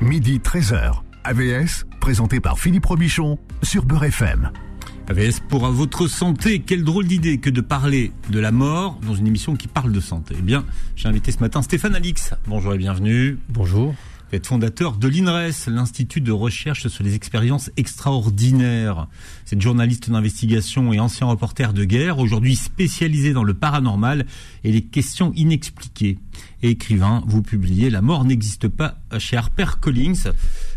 midi 13h. AVS, présenté par Philippe Robichon sur Beurre FM. AVS pour votre santé, quelle drôle d'idée que de parler de la mort dans une émission qui parle de santé. Eh bien, j'ai invité ce matin Stéphane Alix. Bonjour et bienvenue. Bonjour. Vous êtes fondateur de l'INRES, l'Institut de recherche sur les expériences extraordinaires. C'est êtes journaliste d'investigation et ancien reporter de guerre, aujourd'hui spécialisé dans le paranormal et les questions inexpliquées. Et écrivain, vous publiez La mort n'existe pas chez HarperCollins.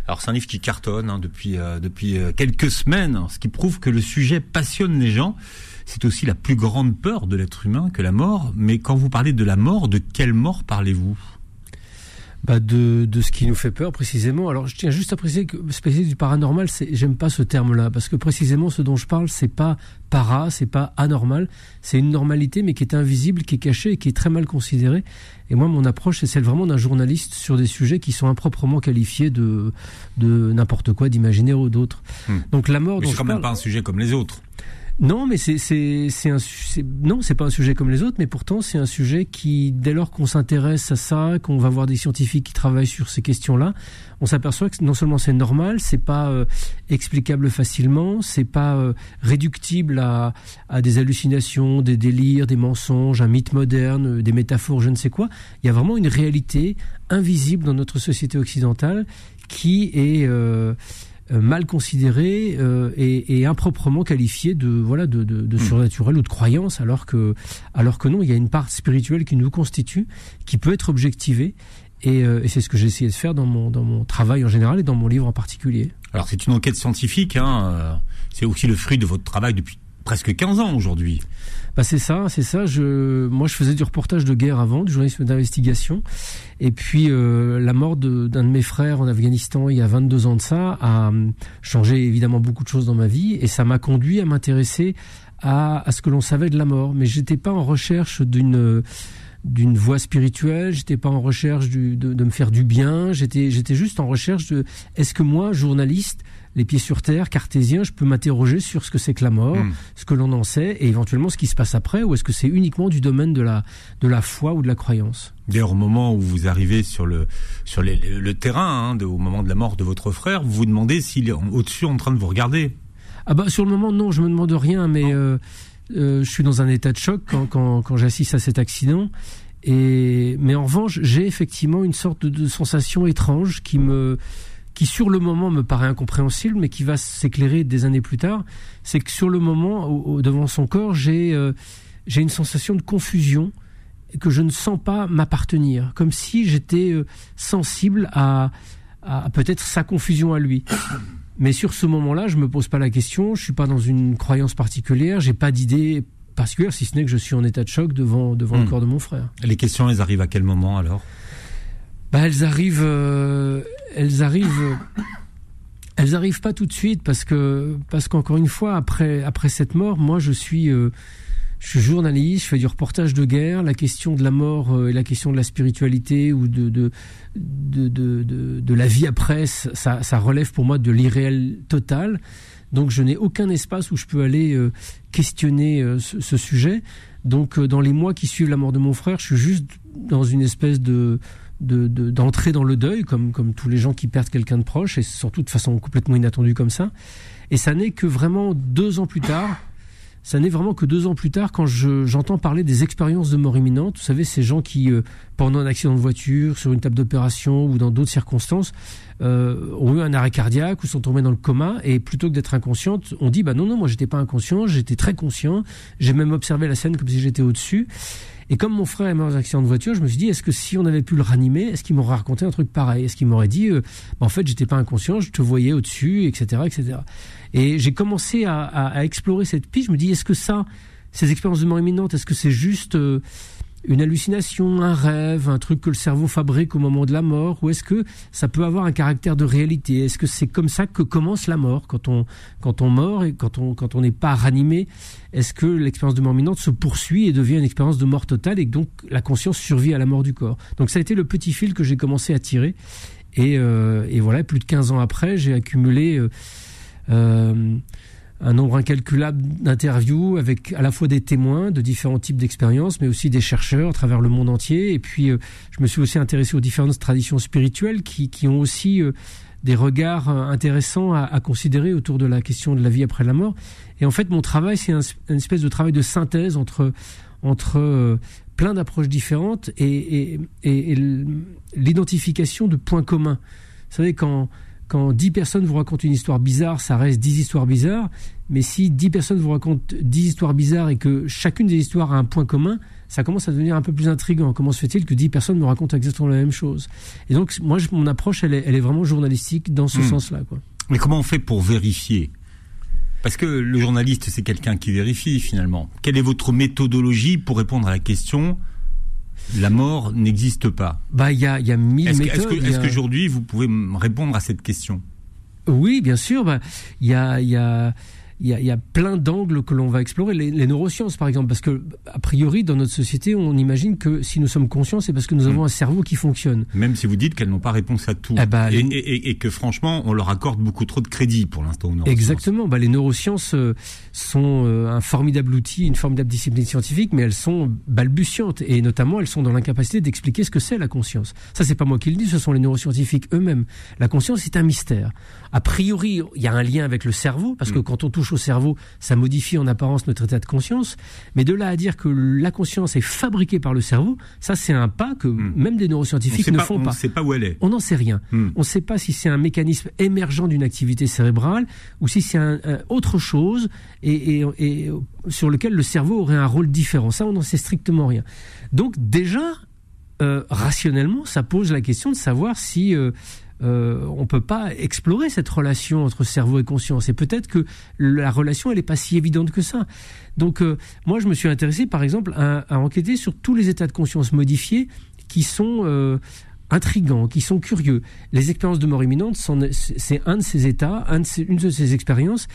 Alors c'est un livre qui cartonne hein, depuis, euh, depuis euh, quelques semaines, ce qui prouve que le sujet passionne les gens. C'est aussi la plus grande peur de l'être humain que la mort. Mais quand vous parlez de la mort, de quelle mort parlez-vous? Bah de, de ce qui nous fait peur précisément. Alors je tiens juste à préciser que spécialiste du paranormal, j'aime pas ce terme-là parce que précisément ce dont je parle, c'est pas para, c'est pas anormal, c'est une normalité mais qui est invisible, qui est cachée et qui est très mal considérée. Et moi, mon approche, c'est celle vraiment d'un journaliste sur des sujets qui sont improprement qualifiés de de n'importe quoi, d'imaginaire ou d'autres. Hmm. Donc la mort. Mais c'est quand même pas un sujet comme les autres. Non, mais c'est un non, c'est pas un sujet comme les autres, mais pourtant c'est un sujet qui, dès lors qu'on s'intéresse à ça, qu'on va voir des scientifiques qui travaillent sur ces questions-là, on s'aperçoit que non seulement c'est normal, c'est pas euh, explicable facilement, c'est pas euh, réductible à à des hallucinations, des délires, des mensonges, un mythe moderne, euh, des métaphores, je ne sais quoi. Il y a vraiment une réalité invisible dans notre société occidentale qui est euh, mal considéré euh, et, et, improprement qualifié de voilà de, de, de hmm. surnaturel ou de croyance alors que alors que non il y a une part spirituelle qui nous constitue qui peut être objectivée et, euh, et c'est ce que j'ai essayé de faire dans mon dans mon travail en général et dans mon livre en particulier. Alors c'est une enquête scientifique hein, c'est aussi le fruit de votre travail depuis presque 15 ans aujourd'hui. Bah c'est ça, c'est ça. Je, moi, je faisais du reportage de guerre avant, du journalisme d'investigation. Et puis, euh, la mort d'un de, mes frères en Afghanistan il y a 22 ans de ça a hum, changé évidemment beaucoup de choses dans ma vie. Et ça m'a conduit à m'intéresser à, à, ce que l'on savait de la mort. Mais j'étais pas en recherche d'une d'une voie spirituelle, j'étais pas en recherche de, de, me faire du bien, j'étais j'étais juste en recherche de est-ce que moi journaliste les pieds sur terre, cartésien, je peux m'interroger sur ce que c'est que la mort, hmm. ce que l'on en sait, et éventuellement ce qui se passe après, ou est-ce que c'est uniquement du domaine de la, de la foi ou de la croyance? D'ailleurs, au moment où vous arrivez sur le, sur le terrain, hein, au moment de la mort de votre frère, vous vous demandez s'il est au-dessus en train de vous regarder Ah bah sur le moment, non, je me demande rien, mais euh, euh, je suis dans un état de choc quand, quand, quand j'assiste à cet accident. Et, mais en revanche, j'ai effectivement une sorte de, de sensation étrange qui me qui sur le moment me paraît incompréhensible, mais qui va s'éclairer des années plus tard, c'est que sur le moment, au, devant son corps, j'ai euh, j'ai une sensation de confusion que je ne sens pas m'appartenir, comme si j'étais euh, sensible à, à peut-être sa confusion à lui. Mais sur ce moment-là, je me pose pas la question, je suis pas dans une croyance particulière, j'ai pas d'idée particulière, si ce n'est que je suis en état de choc devant devant le hmm. corps de mon frère. Les questions, elles arrivent à quel moment alors? Bah, elles arrivent, euh, elles arrivent, elles arrivent pas tout de suite parce que parce qu'encore une fois après après cette mort, moi je suis euh, je suis journaliste, je fais du reportage de guerre. La question de la mort euh, et la question de la spiritualité ou de de de de, de, la vie après, ça, ça relève pour moi de l'irréel total. Donc je n'ai aucun espace où je peux aller questionner ce, sujet. Donc dans les mois qui suivent la mort de mon frère, je suis juste dans une espèce de d'entrer de, dans le deuil, comme, comme tous les gens qui perdent quelqu'un de proche, et surtout de façon complètement inattendue comme ça. Et ça n'est que vraiment deux ans plus tard, ça n'est vraiment que deux ans plus tard quand j'entends parler des expériences de mort imminente. Vous savez, ces gens qui, euh, pendant un accident de voiture, sur une table d'opération ou dans d'autres circonstances, euh, ont eu un arrêt cardiaque ou sont tombés dans le coma et plutôt que d'être inconsciente, on dit bah non non moi j'étais pas inconscient, j'étais très conscient, j'ai même observé la scène comme si j'étais au-dessus. Et comme mon frère est mort dans un accident de voiture, je me suis dit, est-ce que si on avait pu le ranimer, est-ce qu'il m'aurait raconté un truc pareil? Est-ce qu'il m'aurait dit, euh, bah, en fait, j'étais pas inconscient, je te voyais au-dessus, etc., etc. Et j'ai commencé à, explorer cette piste. Je me dis, est-ce que ça, ces expériences de mort imminente, est-ce que c'est juste euh, une hallucination, un rêve, un truc que le cerveau fabrique au moment de la mort, ou est-ce que ça peut avoir un caractère de réalité? Est-ce que c'est comme ça que commence la mort quand on quand on meurt et quand on n'est pas ranimé? Est-ce que l'expérience de mort imminente se poursuit et devient une expérience de mort totale et donc la conscience survit à la mort du corps? Donc ça a été le petit fil que j'ai commencé à tirer et, euh, voilà, plus de 15 ans après, j'ai accumulé euh, euh un nombre incalculable d'interviews avec à la fois des témoins de différents types d'expériences, mais aussi des chercheurs à travers le monde entier. Et puis, euh, je me suis aussi intéressé aux différentes traditions spirituelles qui, qui ont aussi euh, des regards euh, intéressants à, considérer autour de la question de la vie après la mort. Et en fait, mon travail, c'est un, une espèce de travail de synthèse entre entre plein d'approches différentes et, et, et l'identification de points communs. Vous savez, quand quand 10 personnes vous racontent une histoire bizarre, ça reste 10 histoires bizarres. Mais si 10 personnes vous racontent 10 histoires bizarres et que chacune des histoires a un point commun, ça commence à devenir un peu plus intriguant. Comment se fait-il que 10 personnes me racontent exactement la même chose? Et donc, moi, mon approche, elle est, elle est vraiment journalistique dans ce mmh. sens-là. Mais comment on fait pour vérifier? Parce que le journaliste, c'est quelqu'un qui vérifie finalement. Quelle est votre méthodologie pour répondre à la question la mort n'existe pas. Bah, il y a, y a mille est-ce méthodes. Que, est-ce, qu'aujourd'hui vous pouvez répondre à cette question? Oui, bien sûr. Bah, il y a, y a il y, a, il y a, plein d'angles que l'on va explorer. Les, les, neurosciences, par exemple, parce que a priori dans notre société, on imagine que si nous sommes conscients, c'est parce que nous avons mmh. un cerveau qui fonctionne. Même si vous dites qu'elles n'ont pas réponse à tout, eh bah, et, les... et, et, que franchement, on leur accorde beaucoup trop de crédit pour l'instant aux neurosciences. Exactement. Bah, les neurosciences euh, sont euh, un formidable outil, une formidable discipline scientifique, mais elles sont balbutiantes et notamment elles sont dans l'incapacité d'expliquer ce que c'est la conscience. Ça, c'est pas moi qui le dis, ce sont les neuroscientifiques eux-mêmes. La conscience, c'est un mystère. A priori, il y a un lien avec le cerveau parce que mmh. quand on touche au cerveau, ça modifie en apparence notre état de conscience. Mais de là à dire que la conscience est fabriquée par le cerveau, ça c'est un pas que mmh. même des neuroscientifiques ne pas, font on pas. On ne sait pas où elle est. On n'en sait rien. Mmh. On ne sait pas si c'est un mécanisme émergent d'une activité cérébrale ou si c'est un, un, autre chose et, et, et sur lequel le cerveau aurait un rôle différent. Ça, on n'en sait strictement rien. Donc déjà, euh, rationnellement, ça pose la question de savoir si euh, euh, on peut pas explorer cette relation entre cerveau et conscience. Et peut-être que la relation, elle n'est pas si évidente que ça. Donc, euh, moi, je me suis intéressé, par exemple, à, enquêter sur tous les états de conscience modifiés qui sont euh, intrigants, qui sont curieux. Les expériences de mort imminente, c'est un de ces états, une de ces expériences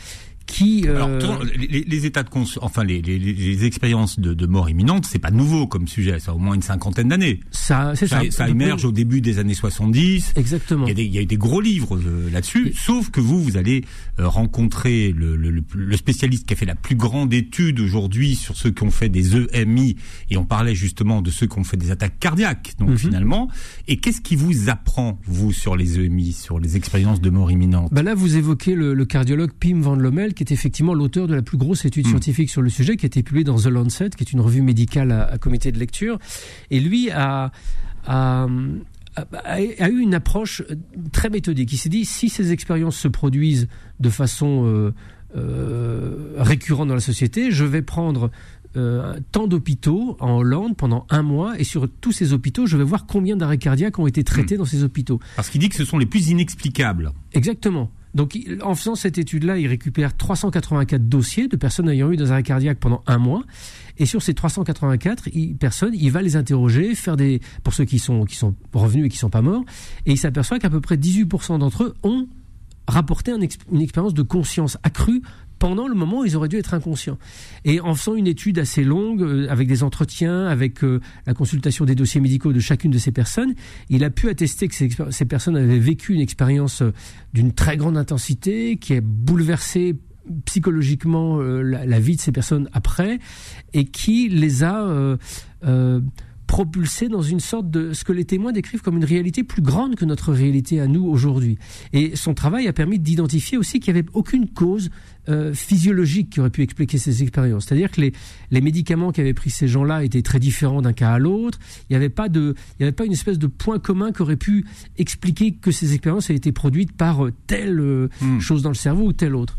qui euh... Alors, les, les, états de conscience, enfin les, les, les expériences de, de, mort imminente, c'est pas nouveau comme sujet, ça a au moins une cinquantaine d'années. Ça, c'est ça. Ça, ça émerge au début des années 70. Exactement. Il y a, des, il y a eu des gros livres euh, là-dessus, sauf que vous, vous allez euh, rencontrer le, le, le, spécialiste qui a fait la plus grande étude aujourd'hui sur ceux qui ont fait des EMI, et on parlait justement de ceux qui ont fait des attaques cardiaques, donc mm-hmm. finalement. Et qu'est-ce qui vous apprend, vous, sur les EMI, sur les expériences de mort imminente? Bah Là, vous évoquez le, cardiologue Pim van Lommel, qui est effectivement l'auteur de la plus grosse étude mmh. scientifique sur le sujet, qui a été publiée dans The Lancet, qui est une revue médicale à, à comité de lecture. Et lui a, a, a, a eu une approche très méthodique. Il s'est dit, si ces expériences se produisent de façon euh, euh, récurrente dans la société, je vais prendre euh, tant d'hôpitaux en Hollande pendant un mois et sur tous ces hôpitaux, je vais voir combien d'arrêts cardiaques ont été traités mmh. dans ces hôpitaux. Parce qu'il dit que ce sont les plus inexplicables. Exactement. Donc, en faisant cette étude-là, il récupère 384 dossiers de personnes ayant eu des arrêts cardiaques pendant un mois. Et sur ces 384 il, personnes, il va les interroger, faire des, pour ceux qui sont, qui sont revenus et qui sont pas morts. Et il s'aperçoit qu'à peu près 18% d'entre eux ont rapporté une expérience de conscience accrue pendant le moment ils auraient dû être inconscients. Et en faisant une étude assez longue, euh, avec des entretiens, avec euh, la consultation des dossiers médicaux de chacune de ces personnes, il a pu attester que ces, personnes avaient vécu une expérience euh, d'une très grande intensité, qui a bouleversé psychologiquement la, la, vie de ces personnes après, et qui les a propulsé dans une sorte de ce que les témoins décrivent comme une réalité plus grande que notre réalité à nous aujourd'hui. Et son travail a permis d'identifier aussi qu'il n'y avait aucune cause euh, physiologique qui aurait pu expliquer ces expériences. C'est-à-dire que les, les médicaments qu'avaient pris ces gens-là étaient très différents d'un cas à l'autre. Il n'y avait pas de, il n'y avait pas une espèce de point commun qui aurait pu expliquer que ces expériences avaient été produites par telle euh, mmh. chose dans le cerveau ou telle autre.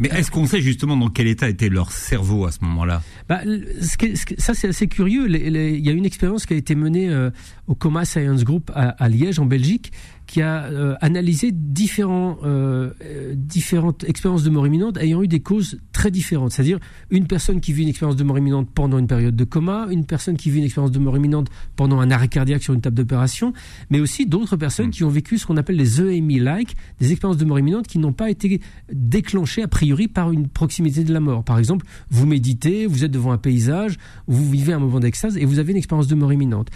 Mais est-ce qu'on sait justement dans quel état était leur cerveau à ce moment-là? Bah, ce ce Ça, c'est assez curieux. Il y a une expérience qui a été menée euh, au Coma Science Group à Liège, en Belgique, qui a euh, analysé différents, euh, différentes expériences de mort imminente ayant eu des causes très différentes. C'est-à-dire une personne qui vit une expérience de mort imminente pendant une période de coma, une personne qui vit une expérience de mort imminente pendant un arrêt cardiaque sur une table d'opération, mais aussi d'autres personnes mmh. qui ont vécu ce qu'on appelle les EMI-like, des expériences de mort imminente qui n'ont pas été déclenchées a priori par une proximité de la mort. Par exemple, vous méditez, vous êtes devant un paysage, vous vivez un moment d'extase et vous avez une expérience de mort imminente.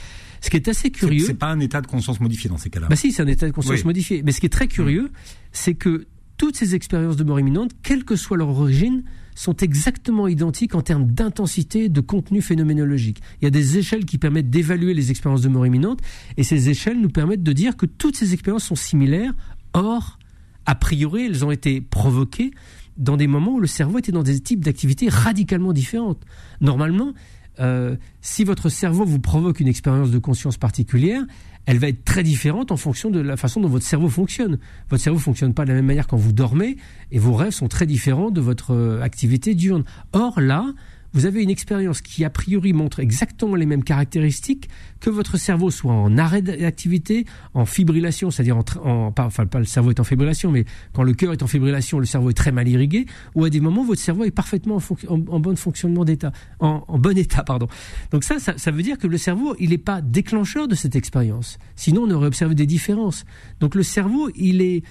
Ce qui est assez curieux. C'est pas un état de conscience modifié dans ces cas-là. Bah si, c'est un état de conscience oui. modifié. Mais ce qui est très curieux, c'est que toutes ces expériences de mort imminente, quelle que soit leur origine, sont exactement identiques en termes d'intensité, de contenu phénoménologique. Il y a des échelles qui permettent d'évaluer les expériences de mort imminente, et ces échelles nous permettent de dire que toutes ces expériences sont similaires. Or, a priori, elles ont été provoquées dans des moments où le cerveau était dans des types d'activités radicalement différentes. Normalement, euh, si votre cerveau vous provoque une expérience de conscience particulière, elle va être très différente en fonction de la façon dont votre cerveau fonctionne. Votre cerveau fonctionne pas de la même manière quand vous dormez et vos rêves sont très différents de votre euh, activité diurne. Or là, vous avez une expérience qui a priori montre exactement les mêmes caractéristiques que votre cerveau soit en arrêt d'activité, en fibrillation, c'est-à-dire en, pas, enfin pas le cerveau est en fibrillation, mais quand le cœur est en fibrillation, le cerveau est très mal irrigué, ou à des moments votre cerveau est parfaitement en, bon fonctionnement d'état, en, bon état, pardon. Donc ça, ça, ça veut dire que le cerveau, il n'est pas déclencheur de cette expérience. Sinon, on aurait observé des différences. Donc le cerveau, il est,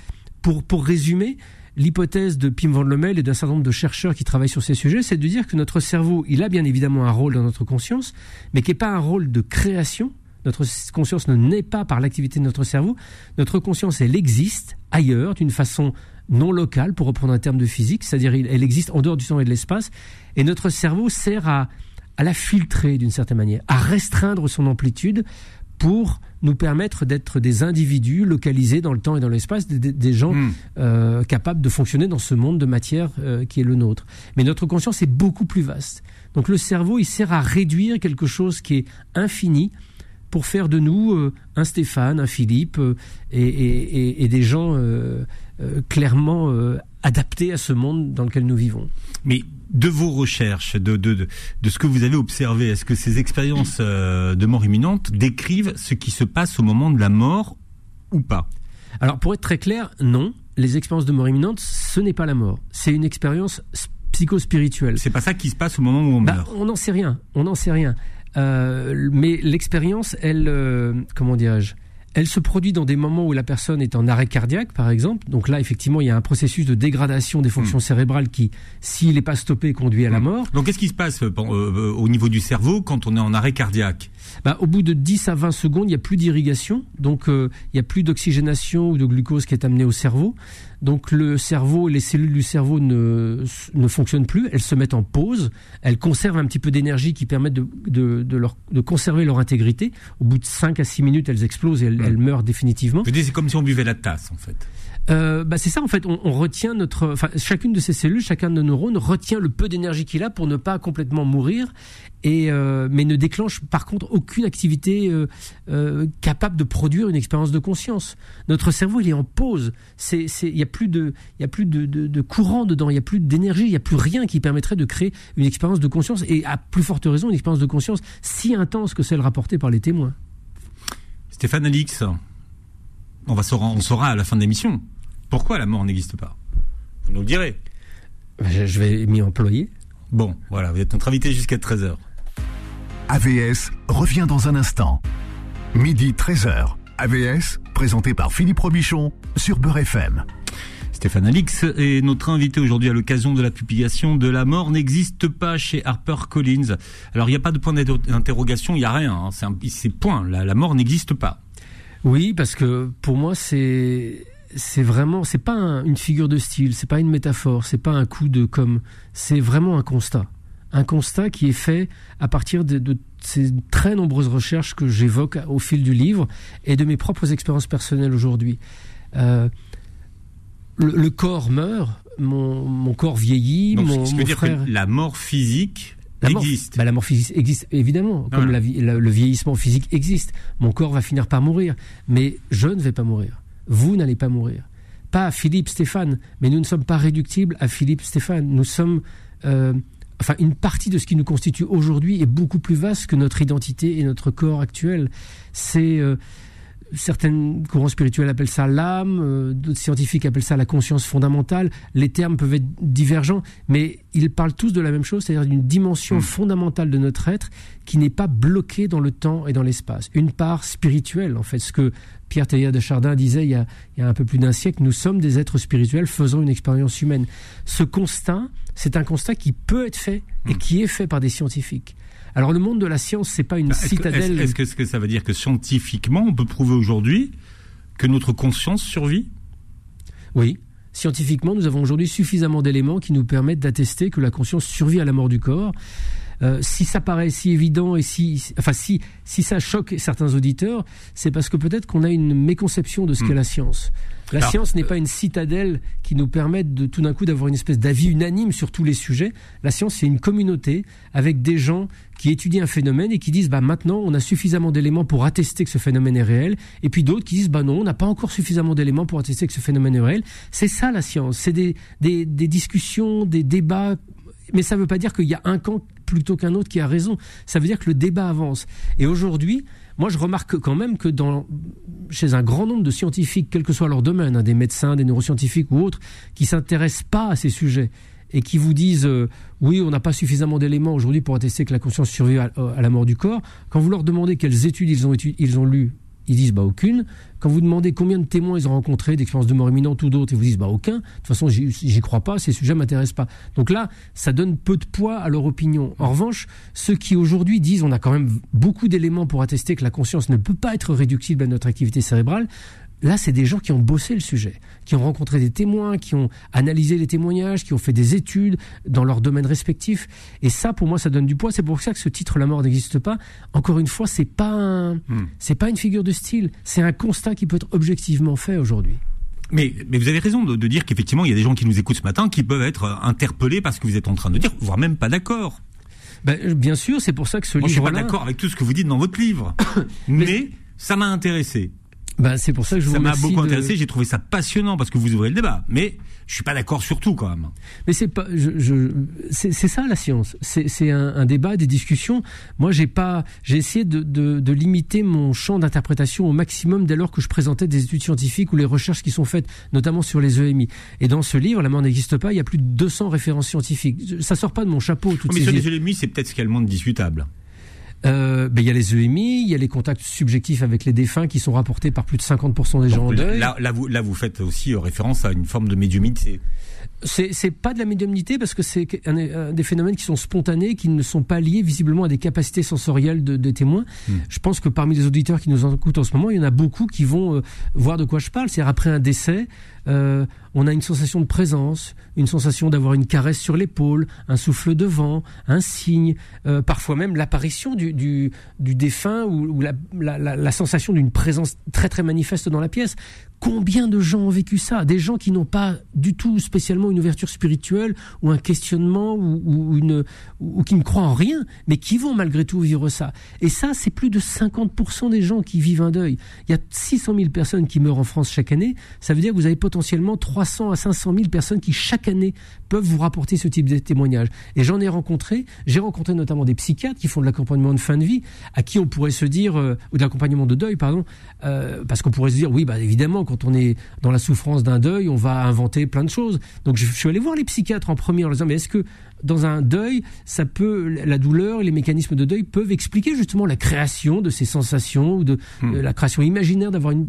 pour, pour résumer, l'hypothèse de Pim van Lommel et d'un certain nombre de chercheurs qui travaillent sur ces sujets, c'est de dire que notre cerveau, il a bien évidemment un rôle dans notre conscience, mais qui n'est pas un rôle de création. Notre conscience ne naît pas par l'activité de notre cerveau. Notre conscience, elle existe ailleurs, d'une façon non locale, pour reprendre un terme de physique, c'est-à-dire elle existe en dehors du temps et de l'espace, et notre cerveau sert à, à la filtrer d'une certaine manière, à restreindre son amplitude pour nous permettre d'être des individus localisés dans le temps et dans l'espace, des, gens hmm. euh, capables de fonctionner dans ce monde de matière euh, qui est le nôtre. Mais notre conscience est beaucoup plus vaste. Donc le cerveau, il sert à réduire quelque chose qui est infini pour faire de nous euh, un Stéphane, un Philippe et, et, des gens clairement adaptés à ce monde dans lequel nous vivons. Mais de vos recherches, de, de, de, ce que vous avez observé, est-ce que ces expériences euh, de mort imminente décrivent ce qui se passe au moment de la mort ou pas? Alors pour être très clair, non. Les expériences de mort imminente, ce n'est pas la mort. C'est une expérience psychospirituelle. C'est pas ça qui se passe au moment où on bah, meurt. On n'en sait rien. On n'en sait rien. Euh, mais l'expérience, elle, euh, comment dirais-je? Elle se produit dans des moments où la personne est en arrêt cardiaque, par exemple. Donc là, effectivement, il y a un processus de dégradation des fonctions hmm. cérébrales qui, s'il n'est pas stoppé, conduit à la hmm. mort. Donc qu'est-ce qui se passe euh, euh, au niveau du cerveau quand on est en arrêt cardiaque? Bah, Au bout de 10 à 20 secondes, il n'y a plus d'irrigation. Donc euh, il n'y a plus d'oxygénation ou de glucose qui est amené au cerveau. Donc le cerveau, les cellules du cerveau ne, ne fonctionnent plus, elles se mettent en pause, elles conservent un petit peu d'énergie qui permet de, de, de, leur, de conserver leur intégrité. Au bout de 5 à 6 minutes, elles explosent et elles, elles meurent définitivement. Je dis, c'est comme si on buvait la tasse en fait euh, bah c'est ça en fait. On, retient notre, enfin, chacune de ces cellules, chacun de nos neurones retient le peu d'énergie qu'il a pour ne pas complètement mourir, et euh, mais ne déclenche par contre aucune activité euh, capable de produire une expérience de conscience. Notre cerveau il est en pause. Il y a plus de, y a plus de courant dedans. Il y a plus d'énergie. Il y a plus rien qui permettrait de créer une expérience de conscience et à plus forte raison une expérience de conscience si intense que celle rapportée par les témoins. Stéphane Alix, on va saura, on saura à la fin de l'émission. Pourquoi la mort n'existe pas Vous nous le direz. Je vais m'y employer. Bon, voilà, vous êtes notre invité jusqu'à 13h. AVS revient dans un instant. Midi 13h. AVS, présenté par Philippe Robichon sur Beurre FM. Stéphane Alix est notre invité aujourd'hui à l'occasion de la publication de La mort n'existe pas chez HarperCollins. Alors il n'y a pas de point d'interrogation, il n'y a rien, hein. c'est point, la, la mort n'existe pas. Oui, parce que pour moi c'est c'est vraiment, c'est pas une figure de style, c'est pas une métaphore, c'est pas un coup de comme, c'est vraiment un constat. Un constat qui est fait à partir de, ces très nombreuses recherches que j'évoque au fil du livre et de mes propres expériences personnelles aujourd'hui. Euh, le, corps meurt, mon, corps vieillit, mon, ce dire que la mort physique existe. Bah, la mort physique existe évidemment, comme la, le vieillissement physique existe. Mon corps va finir par mourir, mais je ne vais pas mourir vous n'allez pas mourir. Pas Philippe Stéphane, mais nous ne sommes pas réductibles à Philippe Stéphane. Nous sommes, euh, enfin, une partie de ce qui nous constitue aujourd'hui est beaucoup plus vaste que notre identité et notre corps actuel. C'est euh, certains courants spirituels appellent ça l'âme, euh, d'autres scientifiques appellent ça la conscience fondamentale. Les termes peuvent être divergents, mais ils parlent tous de la même chose, c'est-à-dire d'une dimension hmm. fondamentale de notre être qui n'est pas bloquée dans le temps et dans l'espace. Une part spirituelle, en fait, ce que Pierre Teilhard de Chardin disait il y, a, un peu plus d'un siècle, nous sommes des êtres spirituels faisant une expérience humaine. Ce constat, c'est un constat qui peut être fait et hmm. qui est fait par des scientifiques. Alors le monde de la science, c'est pas une bah, citadelle. Est-ce que, que, ça veut dire que scientifiquement, on peut prouver aujourd'hui que notre conscience survit? Oui, Scientifiquement, nous avons aujourd'hui suffisamment d'éléments qui nous permettent d'attester que la conscience survit à la mort du corps. Euh, si ça paraît si évident et si, enfin si, si ça choque certains auditeurs, c'est parce que peut-être qu'on a une méconception de ce qu'est hmm. la science. La science n'est pas une citadelle qui nous permette de tout d'un coup d'avoir une espèce d'avis unanime sur tous les sujets. La science, c'est une communauté avec des gens qui étudient un phénomène et qui disent bah maintenant on a suffisamment d'éléments pour attester que ce phénomène est réel et puis d'autres qui disent bah non on n'a pas encore suffisamment d'éléments pour attester que ce phénomène est réel c'est ça la science c'est des, des, discussions des débats mais ça ne veut pas dire qu'il y a un camp plutôt qu'un autre qui a raison. Ça veut dire que le débat avance. Et aujourd'hui, moi, je remarque quand même que dans, chez un grand nombre de scientifiques, quel que soit leur domaine, hein, des médecins, des neuroscientifiques ou autres, qui s'intéressent pas à ces sujets et qui vous disent euh, oui, on n'a pas suffisamment d'éléments aujourd'hui pour attester que la conscience survit à, la mort du corps. Quand vous leur demandez quelles études ils ont, lues ils disent bah aucune. Quand vous demandez combien de témoins ils ont rencontré d'expériences de mort imminente ou d'autres, ils vous disent bah aucun. De toute façon, j'y crois pas, ces sujets m'intéressent pas. Donc là, ça donne peu de poids à leur opinion. En revanche, ceux qui aujourd'hui disent on a quand même beaucoup d'éléments pour attester que la conscience ne peut pas être réductible à notre activité cérébrale, Là, c'est des gens qui ont bossé le sujet, qui ont rencontré des témoins, qui ont analysé les témoignages, qui ont fait des études dans leur domaine respectif. Et ça, pour moi, ça donne du poids. C'est pour ça que ce titre La mort n'existe pas. Encore une fois, c'est pas un, hmm. c'est pas une figure de style. C'est un constat qui peut être objectivement fait aujourd'hui. Mais, mais vous avez raison de, dire qu'effectivement, il y a des gens qui nous écoutent ce matin qui peuvent être interpellés par ce que vous êtes en train de dire, voire même pas d'accord. Ben, bien sûr, c'est pour ça que ce livre. Moi, je suis pas d'accord avec tout ce que vous dites dans votre livre, mais ça m'a intéressé. Ben, c'est pour ça que je vous Ça m'a beaucoup intéressé, j'ai trouvé ça passionnant parce que vous ouvrez le débat. Mais je suis pas d'accord sur tout quand même. Mais c'est pas, je, je c'est ça la science. C'est un, un, débat, des discussions. Moi, j'ai pas, j'ai essayé de, de, de, limiter mon champ d'interprétation au maximum dès lors que je présentais des études scientifiques ou les recherches qui sont faites, notamment sur les EMI. Et dans ce livre, La mort n'existe pas, il y a plus de 200 références scientifiques. Ça sort pas de mon chapeau. Toutes mais sur les EMI, c'est peut-être ce qu'il y a le moins de discutable. Euh, ben, il y a les EMI, il y a les contacts subjectifs avec les défunts qui sont rapportés par plus de 50% des gens en deuil. Là, là, vous, là, vous faites aussi euh, référence à une forme de médiumité. C'est pas de la médiumnité parce que c'est des phénomènes qui sont spontanés, qui ne sont pas liés visiblement à des capacités sensorielles de, témoins. Hmm. Je pense que parmi les auditeurs qui nous écoutent en ce moment, il y en a beaucoup qui vont euh, voir de quoi je parle. C'est-à-dire après un décès, euh, on a une sensation de présence, une sensation d'avoir une caresse sur l'épaule, un souffle de vent, un signe, euh, parfois même l'apparition du, du, défunt ou, la, la sensation d'une présence très très manifeste dans la pièce. Combien de gens ont vécu ça? Des gens qui n'ont pas du tout spécialement une ouverture spirituelle ou un questionnement ou, une, ou qui ne croient en rien, mais qui vont malgré tout vivre ça. Et ça, c'est plus de 50% des gens qui vivent un deuil. Il y a 600 000 personnes qui meurent en France chaque année. Ça veut dire que vous avez potentiellement 300 à 500 000 personnes qui chaque année peuvent vous rapporter ce type de témoignage. Et j'en ai rencontré. J'ai rencontré notamment des psychiatres qui font de l'accompagnement de fin de vie, à qui on pourrait se dire, euh, ou de l'accompagnement de deuil, pardon, euh, parce qu'on pourrait se dire, oui, bah évidemment, quand on est dans la souffrance d'un deuil, on va inventer plein de choses. Donc je, suis allé voir les psychiatres en premier en leur disant mais est-ce que dans un deuil, ça peut la douleur et les mécanismes de deuil peuvent expliquer justement la création de ces sensations ou de hmm. la création imaginaire d'avoir une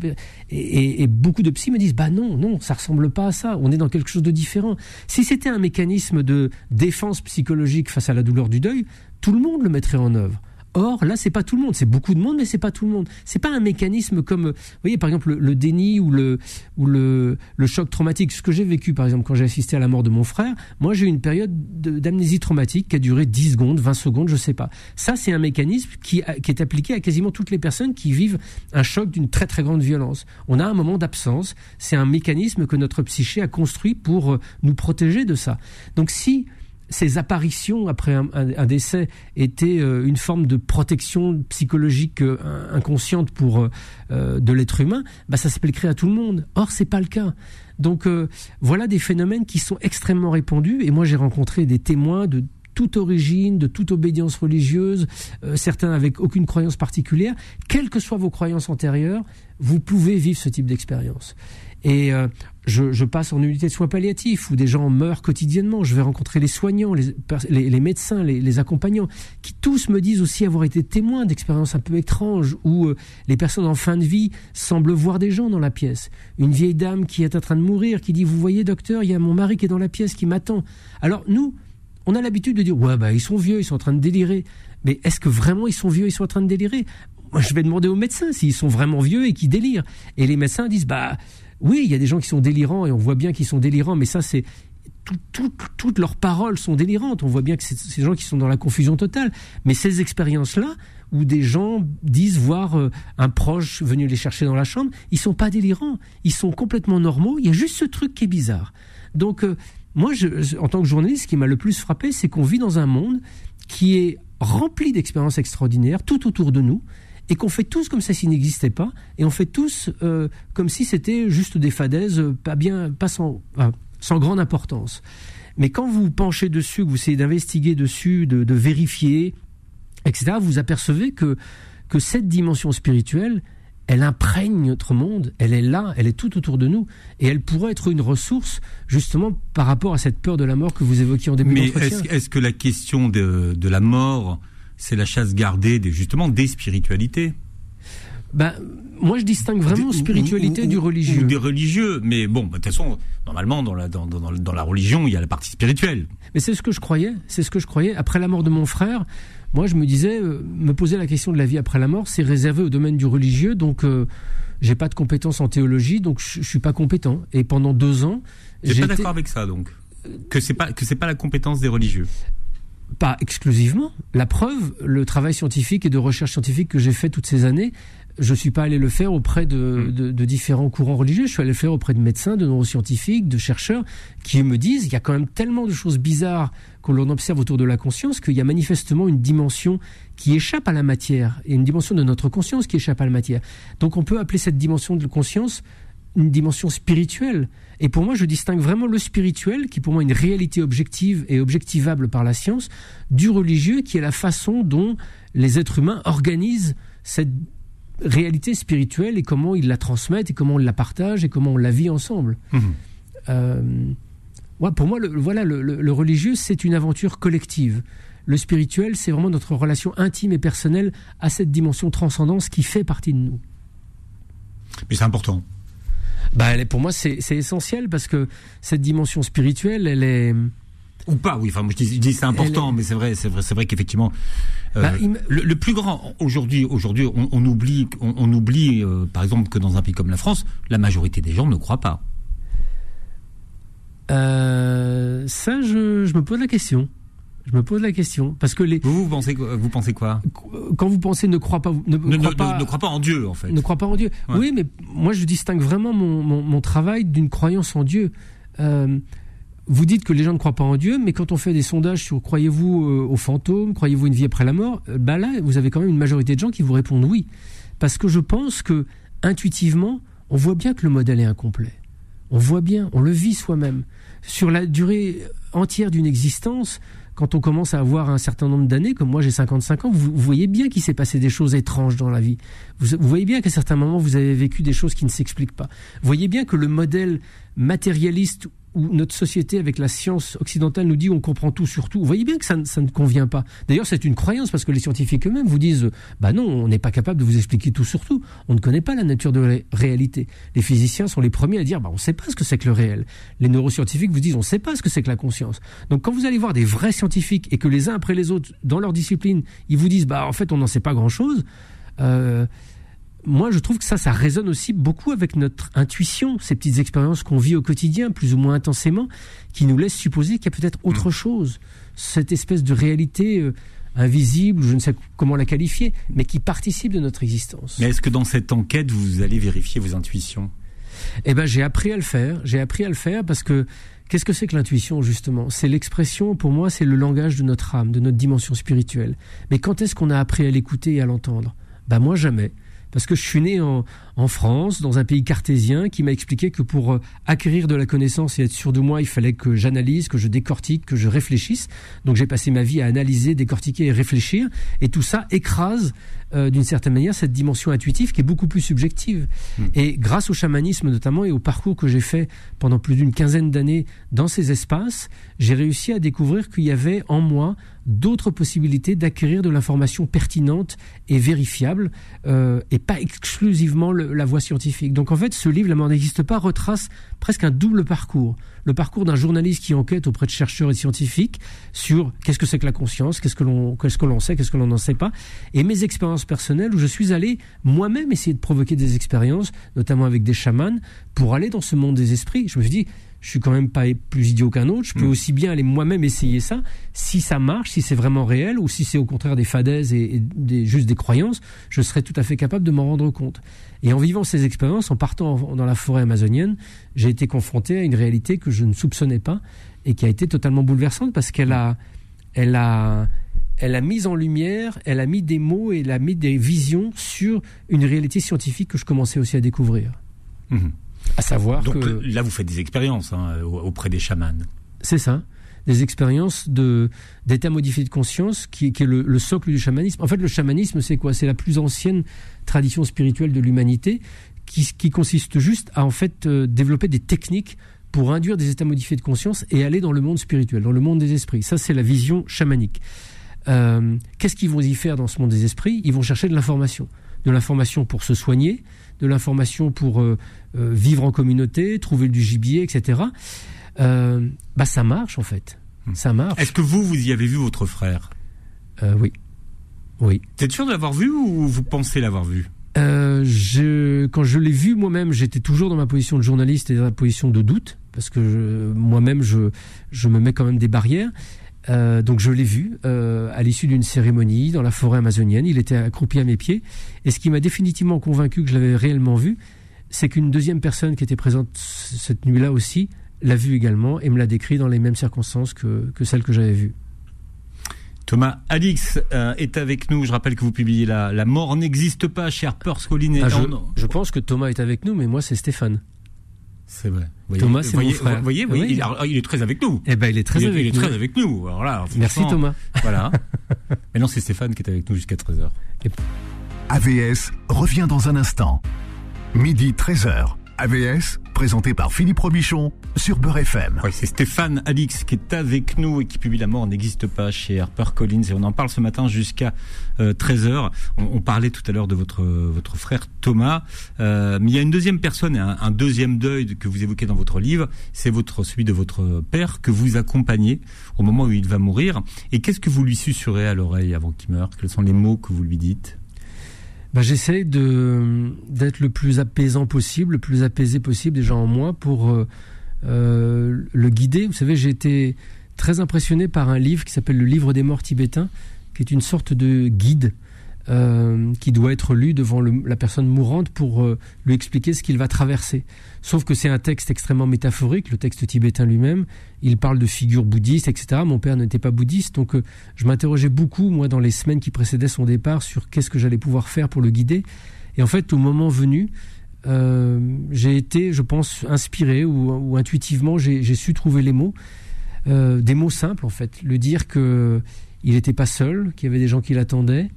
et, et, beaucoup de psy me disent bah non non ça ressemble pas à ça. On est dans quelque chose de différent. Si c'était un mécanisme de défense psychologique face à la douleur du deuil tout le monde le mettrait en œuvre Or, là, c'est pas tout le monde. C'est beaucoup de monde, mais c'est pas tout le monde. C'est pas un mécanisme comme, vous voyez, par exemple, le, déni ou le ou le, le choc traumatique. Ce que j'ai vécu, par exemple, quand j'ai assisté à la mort de mon frère, moi, j'ai eu une période d'amnésie traumatique qui a duré 10 secondes, 20 secondes, je sais pas. Ça, c'est un mécanisme qui, qui est appliqué à quasiment toutes les personnes qui vivent un choc d'une très très grande violence. On a un moment d'absence. C'est un mécanisme que notre psyché a construit pour euh, nous protéger de ça. Donc, si ces apparitions après un, décès étaient euh, une forme de protection psychologique euh, inconsciente pour euh, de l'être humain, bah ça s'appliquerait à tout le monde. Or c'est pas le cas. Donc voilà des phénomènes qui sont extrêmement répandus et moi j'ai rencontré des témoins de toute origine, de toute obédience religieuse, certains avec aucune croyance particulière, quelles que soient vos croyances antérieures, vous pouvez vivre ce type d'expérience. Et euh, je, passe en unité de soins palliatifs où des gens meurent quotidiennement. Je vais rencontrer les soignants, les, médecins, les, les, accompagnants, qui tous me disent aussi avoir été témoins d'expériences un peu étranges où euh, les personnes en fin de vie semblent voir des gens dans la pièce. Une vieille dame qui est en train de mourir, qui dit, vous voyez docteur, il y a mon mari qui est dans la pièce, qui m'attend. Alors nous, on a l'habitude de dire, ouais, bah, ils sont vieux, ils sont en train de délirer. Mais est-ce que vraiment ils sont vieux, ils sont en train de délirer? Moi, je vais demander aux médecins s'ils sont vraiment vieux et qui délirent. Et les médecins disent, bah, oui, il y a des gens qui sont délirants et on voit bien qu'ils sont délirants, mais ça c'est toutes leurs paroles sont délirantes. On voit bien que c'est ces gens qui sont dans la confusion totale. Mais ces expériences-là, où des gens disent voir euh, un proche venu les chercher dans la chambre, ils sont pas délirants. Ils sont complètement normaux. Il y a juste ce truc qui est bizarre. Donc, euh, moi, en tant que journaliste, ce qui m'a le plus frappé, c'est qu'on vit dans un monde qui est rempli d'expériences extraordinaires tout autour de nous et qu'on fait tous comme ça s'il n'existait pas, et on fait tous euh, comme si c'était juste des fadaises, pas bien, pas sans, sans grande importance. Mais quand vous penchez dessus, que vous essayez d'investiguer dessus, de, vérifier, etc., vous apercevez que, que cette dimension spirituelle, elle imprègne notre monde, elle est là, elle est tout autour de nous, et elle pourrait être une ressource justement par rapport à cette peur de la mort que vous évoquiez en début d'entretien. Mais est-ce que la question de, de la mort, c'est la chasse gardée des, justement des spiritualités ben, moi, je distingue vraiment spiritualité du religieux. des religieux, mais bon, de toute façon, normalement, dans la, dans, dans, dans, la religion, il y a la partie spirituelle. Mais c'est ce que je croyais, c'est ce que je croyais. Après la mort de mon frère, moi, je me disais, euh, me poser la question de la vie après la mort, c'est réservé au domaine du religieux, donc euh, j'ai pas de compétences en théologie, donc je, je suis pas compétent. Et pendant deux ans, j'ai pas d'accord avec ça, donc que c'est pas que c'est pas la compétence des religieux. Pas exclusivement. La preuve, le travail scientifique et de recherche scientifique que j'ai fait toutes ces années, je ne suis pas allé le faire auprès mm. de, différents courants religieux, je suis allé le faire auprès de médecins, de neuroscientifiques, de chercheurs, qui me disent, il y a quand même tellement de choses bizarres qu'on observe autour de la conscience, qu'il y a manifestement une dimension qui échappe à la matière, et une dimension de notre conscience qui échappe à la matière. Donc on peut appeler cette dimension de conscience une dimension spirituelle. Et pour moi, je distingue vraiment le spirituel, qui pour moi est une réalité objective et objectivable par la science, du religieux, qui est la façon dont les êtres humains organisent cette réalité spirituelle et comment ils la transmettent et comment on la partage et comment on la vit ensemble. Mhm. Euh, pour moi, le, voilà, le, religieux, c'est une aventure collective. Le spirituel, c'est vraiment notre relation intime et personnelle à cette dimension transcendance qui fait partie de nous. Mais c'est important. Bah, pour moi, c'est essentiel parce que cette dimension spirituelle, elle est ou pas, oui. Enfin, moi, je dis, c'est important, mais c'est vrai, c'est vrai, c'est vrai qu'effectivement, euh, bah, le, plus grand aujourd'hui, aujourd'hui, on, oublie, on, oublie, euh, par exemple, que dans un pays comme la France, la majorité des gens ne croient pas. Euh, ça, je, me pose la question. Je me pose la question parce que les. Vous, pensez vous pensez quoi? Quand vous pensez ne croit pas ne, ne, croit pas, ne, croit pas en Dieu en fait. Ne croit pas en Dieu. Oui, mais moi je distingue vraiment mon, mon, travail d'une croyance en Dieu. Euh, vous dites que les gens ne croient pas en Dieu, mais quand on fait des sondages sur croyez-vous euh, aux fantômes, croyez-vous une vie après la mort, euh, bah là, vous avez quand même une majorité de gens qui vous répondent oui. Parce que je pense que, intuitivement, on voit bien que le modèle est incomplet. On voit bien, on le vit soi-même. Sur la durée entière d'une existence, quand on commence à avoir un certain nombre d'années, comme moi j'ai 55 ans, vous, voyez bien qu'il s'est passé des choses étranges dans la vie. Vous, vous voyez bien qu'à certains moments, vous avez vécu des choses qui ne s'expliquent pas. Vous voyez bien que le modèle matérialiste où notre société, avec la science occidentale, nous dit on comprend tout sur tout. Vous voyez bien que ça, ne convient pas. D'ailleurs, c'est une croyance parce que les scientifiques eux-mêmes vous disent bah non, on n'est pas capable de vous expliquer tout sur tout. On ne connaît pas la nature de la réalité. Les physiciens sont les premiers à dire bah on ne sait pas ce que c'est que le réel. Les neuroscientifiques vous disent on ne sait pas ce que c'est que la conscience. Donc quand vous allez voir des vrais scientifiques et que les uns après les autres, dans leur discipline, ils vous disent bah en fait on n'en sait pas grand-chose. Euh, moi, je trouve que ça, ça résonne aussi beaucoup avec notre intuition, ces petites expériences qu'on vit au quotidien, plus ou moins intensément, qui nous laissent supposer qu'il y a peut-être autre mm. chose, cette espèce de réalité euh, invisible, je ne sais comment la qualifier, mais qui participe de notre existence. Mais est-ce que dans cette enquête, vous allez vérifier vos intuitions? Eh ben, j'ai appris à le faire. J'ai appris à le faire parce que Qu'est-ce que c'est que l'intuition, justement? C'est l'expression, pour moi, c'est le langage de notre âme, de notre dimension spirituelle. Mais quand est-ce qu'on a appris à l'écouter et à l'entendre? Ben moi, jamais parce que je suis né en, en France, dans un pays cartésien, qui m'a expliqué que pour euh, acquérir de la connaissance et être sûr de moi, il fallait que j'analyse, que je décortique, que je réfléchisse. Donc j'ai passé ma vie à analyser, décortiquer et réfléchir, et tout ça écrase euh, d'une certaine manière cette dimension intuitive qui est beaucoup plus subjective. Hmm. Et grâce au chamanisme notamment et au parcours que j'ai fait pendant plus d'une quinzaine d'années dans ces espaces, j'ai réussi à découvrir qu'il y avait en moi d'autres possibilités d'acquérir de l'information pertinente et vérifiable, euh, et pas exclusivement la voie scientifique. Donc en fait, ce livre, La mort n'existe pas, retrace presque un double parcours. Le parcours d'un journaliste qui enquête auprès de chercheurs et scientifiques sur qu'est-ce que c'est que la conscience, qu'est-ce que l'on qu'est-ce que l'on sait, qu'est-ce que l'on n'en sait pas, et mes expériences expérience personnelle où je suis allé moi-même essayer de provoquer des expériences, notamment avec des chamans, pour aller dans ce monde des esprits. Je me suis dit, je suis quand même pas plus idiot qu'un autre. Je peux mm. aussi bien aller moi-même essayer ça. Si ça marche, si c'est vraiment réel, ou si c'est au contraire des fadaises et, juste des croyances, je serais tout à fait capable de m'en rendre compte. Et en vivant ces expériences, en partant dans la forêt amazonienne, j'ai été confronté à une réalité que je ne soupçonnais pas et qui a été totalement bouleversante parce qu'elle a, elle a, elle a mis en lumière, elle a mis des mots et elle a mis des visions sur une réalité scientifique que je commençais aussi à découvrir. Mm-hmm. À savoir Donc là, vous faites des expériences hein, auprès des chamans. C'est ça des expériences de d'état modifié de conscience qui, qui est le, socle du chamanisme. En fait, le chamanisme, c'est quoi? C'est la plus ancienne tradition spirituelle de l'humanité qui, qui, consiste juste à en fait euh, développer des techniques pour induire des états modifiés de conscience et aller dans le monde spirituel, dans le monde des esprits. Ça, c'est la vision chamanique. Euh, Qu'est-ce qu'ils vont y faire dans ce monde des esprits? Ils vont chercher de l'information, de l'information pour se soigner, de l'information pour euh, euh, vivre en communauté, trouver du gibier, etc. Euh, bah ça marche en fait. Hmm. Ça marche. Est-ce que vous, vous y avez vu votre frère? Oui. Oui. Vous êtes sûr de l'avoir vu ou vous pensez l'avoir vu? Je, quand je l'ai vu moi-même, j'étais toujours dans ma position de journaliste et dans ma position de doute, parce que moi-même, je, je me mets quand même des barrières. Euh, donc je l'ai vu euh, à l'issue d'une cérémonie dans la forêt amazonienne. Il était accroupi à mes pieds. Et ce qui m'a définitivement convaincu que je l'avais réellement vu, c'est qu'une deuxième personne qui était présente cette nuit-là aussi l'a vu également et me l'a décrit dans les mêmes circonstances que, que celle que j'avais vue. Thomas Alix euh, est avec nous. Je rappelle que vous publiez La, la mort n'existe pas Harper's Collins. Ah, je, je pense que Thomas est avec nous, mais moi c'est Stéphane. C'est vrai. Thomas, c'est mon frère. Vous voyez, il, il, est très avec nous. Eh ben, il est très avec il est nous. très avec nous. Alors là, Merci Thomas. Voilà. Mais non, c'est Stéphane qui est avec nous jusqu'à 13h. AVS revient dans un instant. Midi 13h. AVS, présenté par Philippe Robichon sur Beurre FM. Oui, c'est Stéphane Alix qui est avec nous et qui publie La mort n'existe pas chez HarperCollins et on en parle ce matin jusqu'à 13h. Euh, on, parlait tout à l'heure de votre votre frère Thomas, euh, mais il y a une deuxième personne, un, un deuxième deuil que vous évoquez dans votre livre, c'est votre celui de votre père que vous accompagnez au moment où il va mourir. Et qu'est-ce que vous lui susurrez à l'oreille avant qu'il meure? Quels sont les mots que vous lui dites? Bah, J'essaie d'être le plus apaisant possible, le plus apaisé possible déjà en moi pour euh, euh, le guider. Vous savez, j'ai été très impressionné par un livre qui s'appelle Le Livre des morts tibétains, qui est une sorte de guide euh, qui doit être lu devant la personne mourante pour euh, lui expliquer ce qu'il va traverser. Sauf que c'est un texte extrêmement métaphorique, le texte tibétain lui-même. Il parle de figures bouddhistes, etc. Mon père n'était pas bouddhiste, donc euh, je m'interrogeais beaucoup, moi, dans les semaines qui précédaient son départ, sur qu'est-ce que j'allais pouvoir faire pour le guider. Et en fait, au moment venu, j'ai été, je pense, inspiré ou, ou intuitivement, j'ai su trouver les mots, des mots simples en fait, le dire que il n'était pas seul, qu'il y avait des gens qui l'attendaient,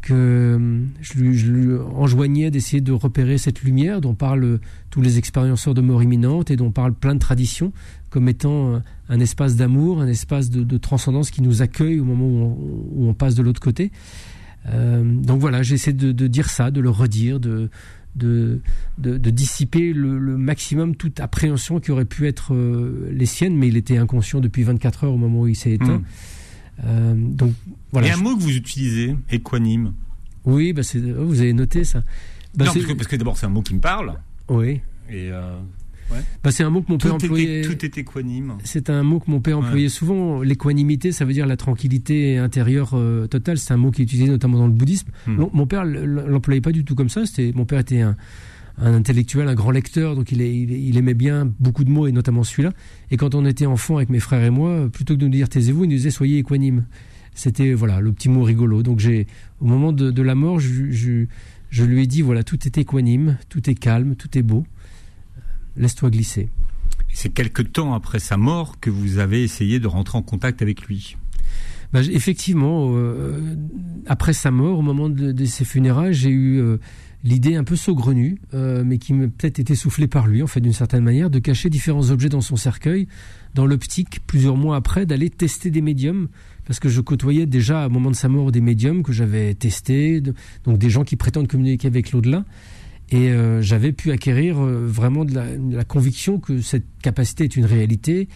que euh, je lui, enjoignais d'essayer de repérer cette lumière dont parlent tous les expérienceurs de mort imminente et dont parlent plein de traditions comme étant un espace d'amour, un espace de, transcendance qui nous accueille au moment où on, passe de l'autre côté. Euh, donc voilà, j'essaie de, dire ça, de le redire, de, dissiper le, maximum toute appréhension qui aurait pu être euh, les siennes, mais il était inconscient depuis 24 heures au moment où il s'est éteint. Mmh. Euh, donc voilà. Il y a un mot que vous utilisez, équanime. Oui, bah oh, vous avez noté ça. Bah non, parce que, d'abord c'est un mot qui me parle. Oui. Et euh, bah, c'est un mot que mon père employait. tout est équanime. C'est un mot que mon père employait souvent. L'équanimité, ça veut dire la tranquillité intérieure euh, totale. C'est un mot qui est utilisé notamment dans le bouddhisme. Hmm. mon père l'employait pas du tout comme ça. C'était mon père était un, un intellectuel, un grand lecteur, donc il, il, aimait bien beaucoup de mots, et notamment celui-là. Et quand on était enfant avec mes frères et moi, plutôt que de nous dire taisez-vous, il nous disait soyez équanime. C'était voilà le petit mot rigolo. Donc j'ai, au moment de, la mort, je, je, lui ai dit voilà tout est équanime, tout est calme, tout est beau. Laisse-toi glisser. C'est quelque temps après sa mort que vous avez essayé de rentrer en contact avec lui? Bah, effectivement, euh, après sa mort, au moment de, ses funérailles, j'ai eu euh, l'idée un peu saugrenue, euh, mais qui m'a peut-être été soufflée par lui, en fait, d'une certaine manière, de cacher différents objets dans son cercueil, dans l'optique, plusieurs mois après, d'aller tester des médiums, parce que je côtoyais déjà, au moment de sa mort, des médiums que j'avais testés, donc des gens qui prétendent communiquer avec l'au-delà. Et euh, j'avais pu acquérir euh, vraiment de la, de la, conviction que cette capacité est une réalité.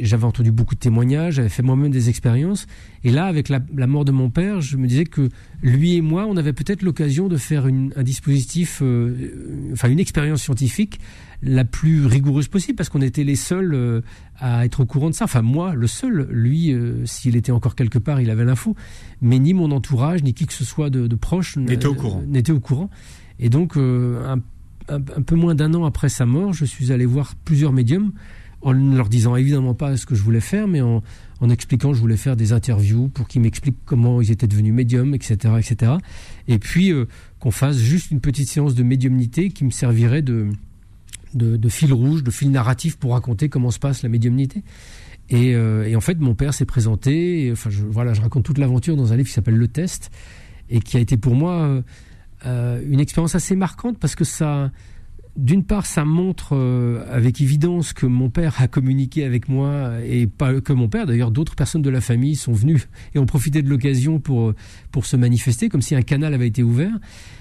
J'avais entendu beaucoup de témoignages, j'avais fait moi-même des expériences. Et là, avec la, la, mort de mon père, je me disais que lui et moi, on avait peut-être l'occasion de faire une, un dispositif, euh, enfin une expérience scientifique la plus rigoureuse possible, parce qu'on était les seuls euh, à être au courant de ça. Enfin, moi, le seul. Lui, euh, s'il était encore quelque part, il avait l'info. Mais ni mon entourage, ni qui que ce soit de, de proche n'était au courant. N'était au courant. Et donc, euh, un, un, un, peu moins d'un an après sa mort, je suis allé voir plusieurs médiums en ne leur disant évidemment pas ce que je voulais faire, mais en, expliquant que je voulais faire des interviews pour qu'ils m'expliquent comment ils étaient devenus médiums, etc., etc. Et puis euh, qu'on fasse juste une petite séance de médiumnité qui me servirait de, de, fil rouge, de fil narratif pour raconter comment se passe la médiumnité. Et, euh, en fait, mon père s'est présenté. Enfin, je, voilà, je raconte toute l'aventure dans un livre qui s'appelle Le Test et qui a été pour moi euh, une expérience assez marquante parce que ça, d'une part, ça montre euh, avec évidence que mon père a communiqué avec moi et pas que mon père. D'ailleurs, d'autres personnes de la famille sont venues et ont profité de l'occasion pour pour se manifester, comme si un canal avait été ouvert.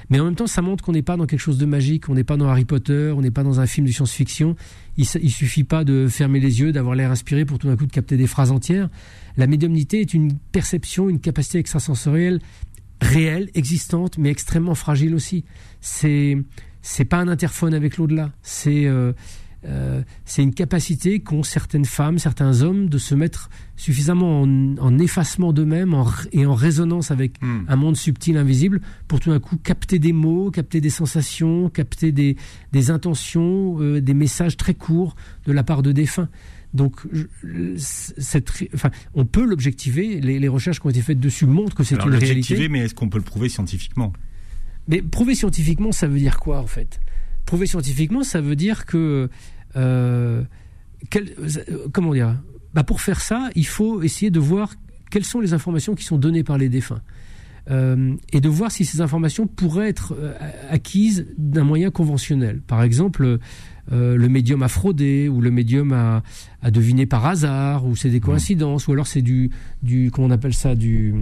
Mais en même temps, ça montre qu'on n'est pas dans quelque chose de magique, on n'est pas dans Harry Potter, on n'est pas dans un film de science-fiction. Il, il suffit pas de fermer les yeux, d'avoir l'air inspiré pour tout d'un coup de capter des phrases entières. La médiumnité est une perception, une capacité extrasensorielle réelle, existante, mais extrêmement fragile aussi. C'est c'est pas un interphone avec l'au-delà. C'est euh, euh, c'est une capacité qu'ont certaines femmes, certains hommes de se mettre suffisamment en, en effacement d'eux-mêmes et en résonance avec mm. un monde subtil, invisible, pour tout d'un coup capter des mots, capter des sensations, capter des, des intentions, euh, des messages très courts de la part de défunts. Donc, cette, enfin, on peut l'objectiver. Les, les, recherches qui ont été faites dessus montrent que c'est une réalité. Mais est-ce qu'on peut le prouver scientifiquement? Mais prouver scientifiquement, ça veut dire quoi en fait? Prouver scientifiquement, ça veut dire que euh, quel, comment dire? Bah Pour faire ça, il faut essayer de voir quelles sont les informations qui sont données par les défunts. Euh, et de voir si ces informations pourraient être euh, acquises d'un moyen conventionnel. Par exemple, euh, le médium a fraudé ou le médium a, a deviné par hasard ou c'est des coïncidences mmh. ou alors c'est du du comment on appelle ça du